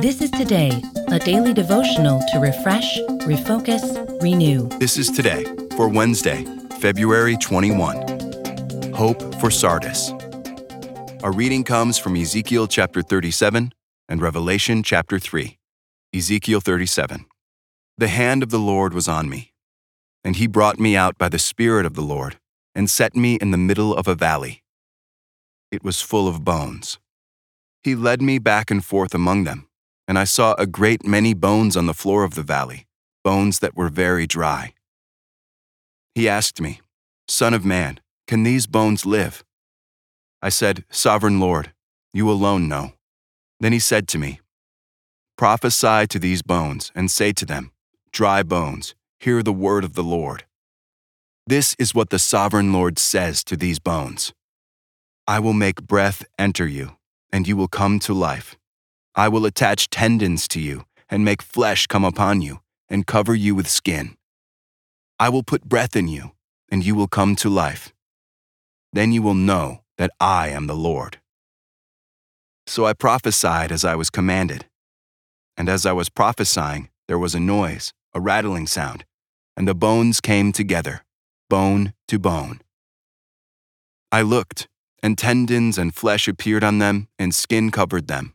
This is Today, a daily devotional to refresh, refocus, renew. This is today for Wednesday, February 21. Hope for Sardis. Our reading comes from Ezekiel chapter 37 and Revelation chapter 3. Ezekiel 37. The hand of the Lord was on me, and he brought me out by the Spirit of the Lord and set me in the middle of a valley. It was full of bones. He led me back and forth among them, and I saw a great many bones on the floor of the valley, bones that were very dry. He asked me, Son of man, can these bones live? I said, Sovereign Lord, you alone know. Then he said to me, Prophesy to these bones, and say to them, Dry bones, hear the word of the Lord. This is what the sovereign Lord says to these bones I will make breath enter you, and you will come to life. I will attach tendons to you, and make flesh come upon you, and cover you with skin. I will put breath in you, and you will come to life. Then you will know that I am the Lord. So I prophesied as I was commanded. And as I was prophesying, there was a noise, a rattling sound, and the bones came together, bone to bone. I looked, and tendons and flesh appeared on them, and skin covered them,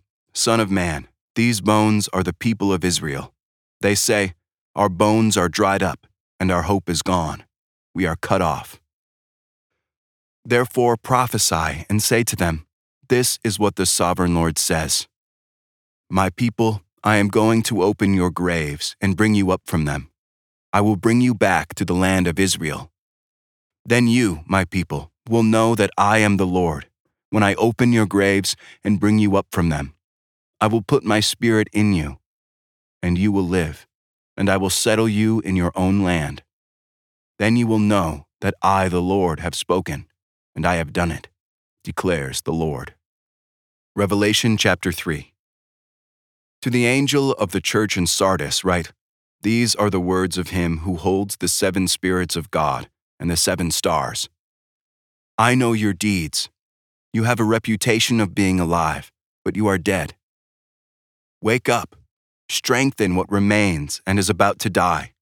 Son of man, these bones are the people of Israel. They say, Our bones are dried up, and our hope is gone. We are cut off. Therefore prophesy and say to them, This is what the sovereign Lord says My people, I am going to open your graves and bring you up from them. I will bring you back to the land of Israel. Then you, my people, will know that I am the Lord, when I open your graves and bring you up from them. I will put my spirit in you, and you will live, and I will settle you in your own land. Then you will know that I, the Lord, have spoken, and I have done it, declares the Lord. Revelation chapter 3 To the angel of the church in Sardis, write, These are the words of him who holds the seven spirits of God and the seven stars. I know your deeds. You have a reputation of being alive, but you are dead. Wake up, strengthen what remains and is about to die,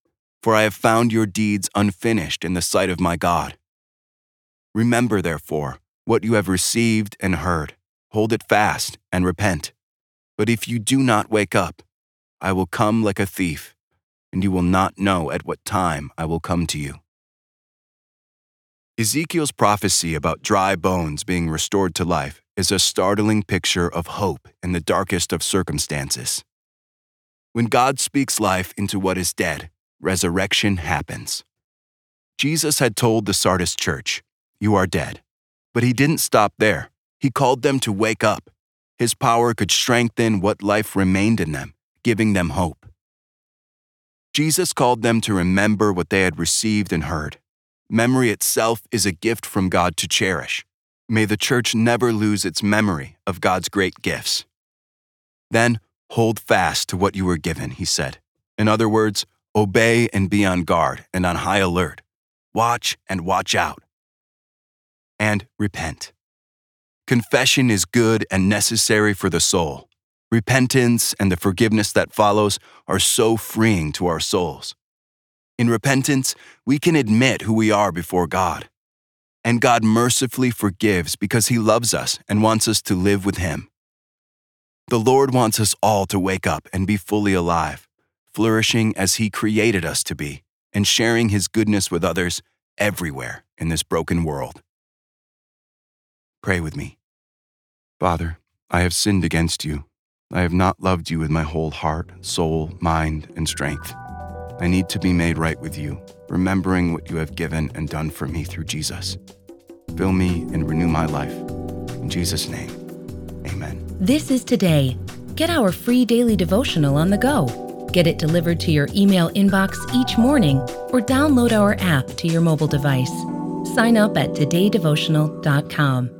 for I have found your deeds unfinished in the sight of my God. Remember, therefore, what you have received and heard, hold it fast and repent. But if you do not wake up, I will come like a thief, and you will not know at what time I will come to you. Ezekiel's prophecy about dry bones being restored to life is a startling picture of hope in the darkest of circumstances. When God speaks life into what is dead, resurrection happens. Jesus had told the Sardis church, You are dead. But he didn't stop there. He called them to wake up. His power could strengthen what life remained in them, giving them hope. Jesus called them to remember what they had received and heard Memory itself is a gift from God to cherish. May the church never lose its memory of God's great gifts. Then, hold fast to what you were given, he said. In other words, obey and be on guard and on high alert. Watch and watch out. And repent. Confession is good and necessary for the soul. Repentance and the forgiveness that follows are so freeing to our souls. In repentance, we can admit who we are before God. And God mercifully forgives because He loves us and wants us to live with Him. The Lord wants us all to wake up and be fully alive, flourishing as He created us to be, and sharing His goodness with others everywhere in this broken world. Pray with me. Father, I have sinned against you. I have not loved you with my whole heart, soul, mind, and strength. I need to be made right with you, remembering what you have given and done for me through Jesus. Fill me and renew my life. In Jesus' name, amen. This is today. Get our free daily devotional on the go. Get it delivered to your email inbox each morning or download our app to your mobile device. Sign up at todaydevotional.com.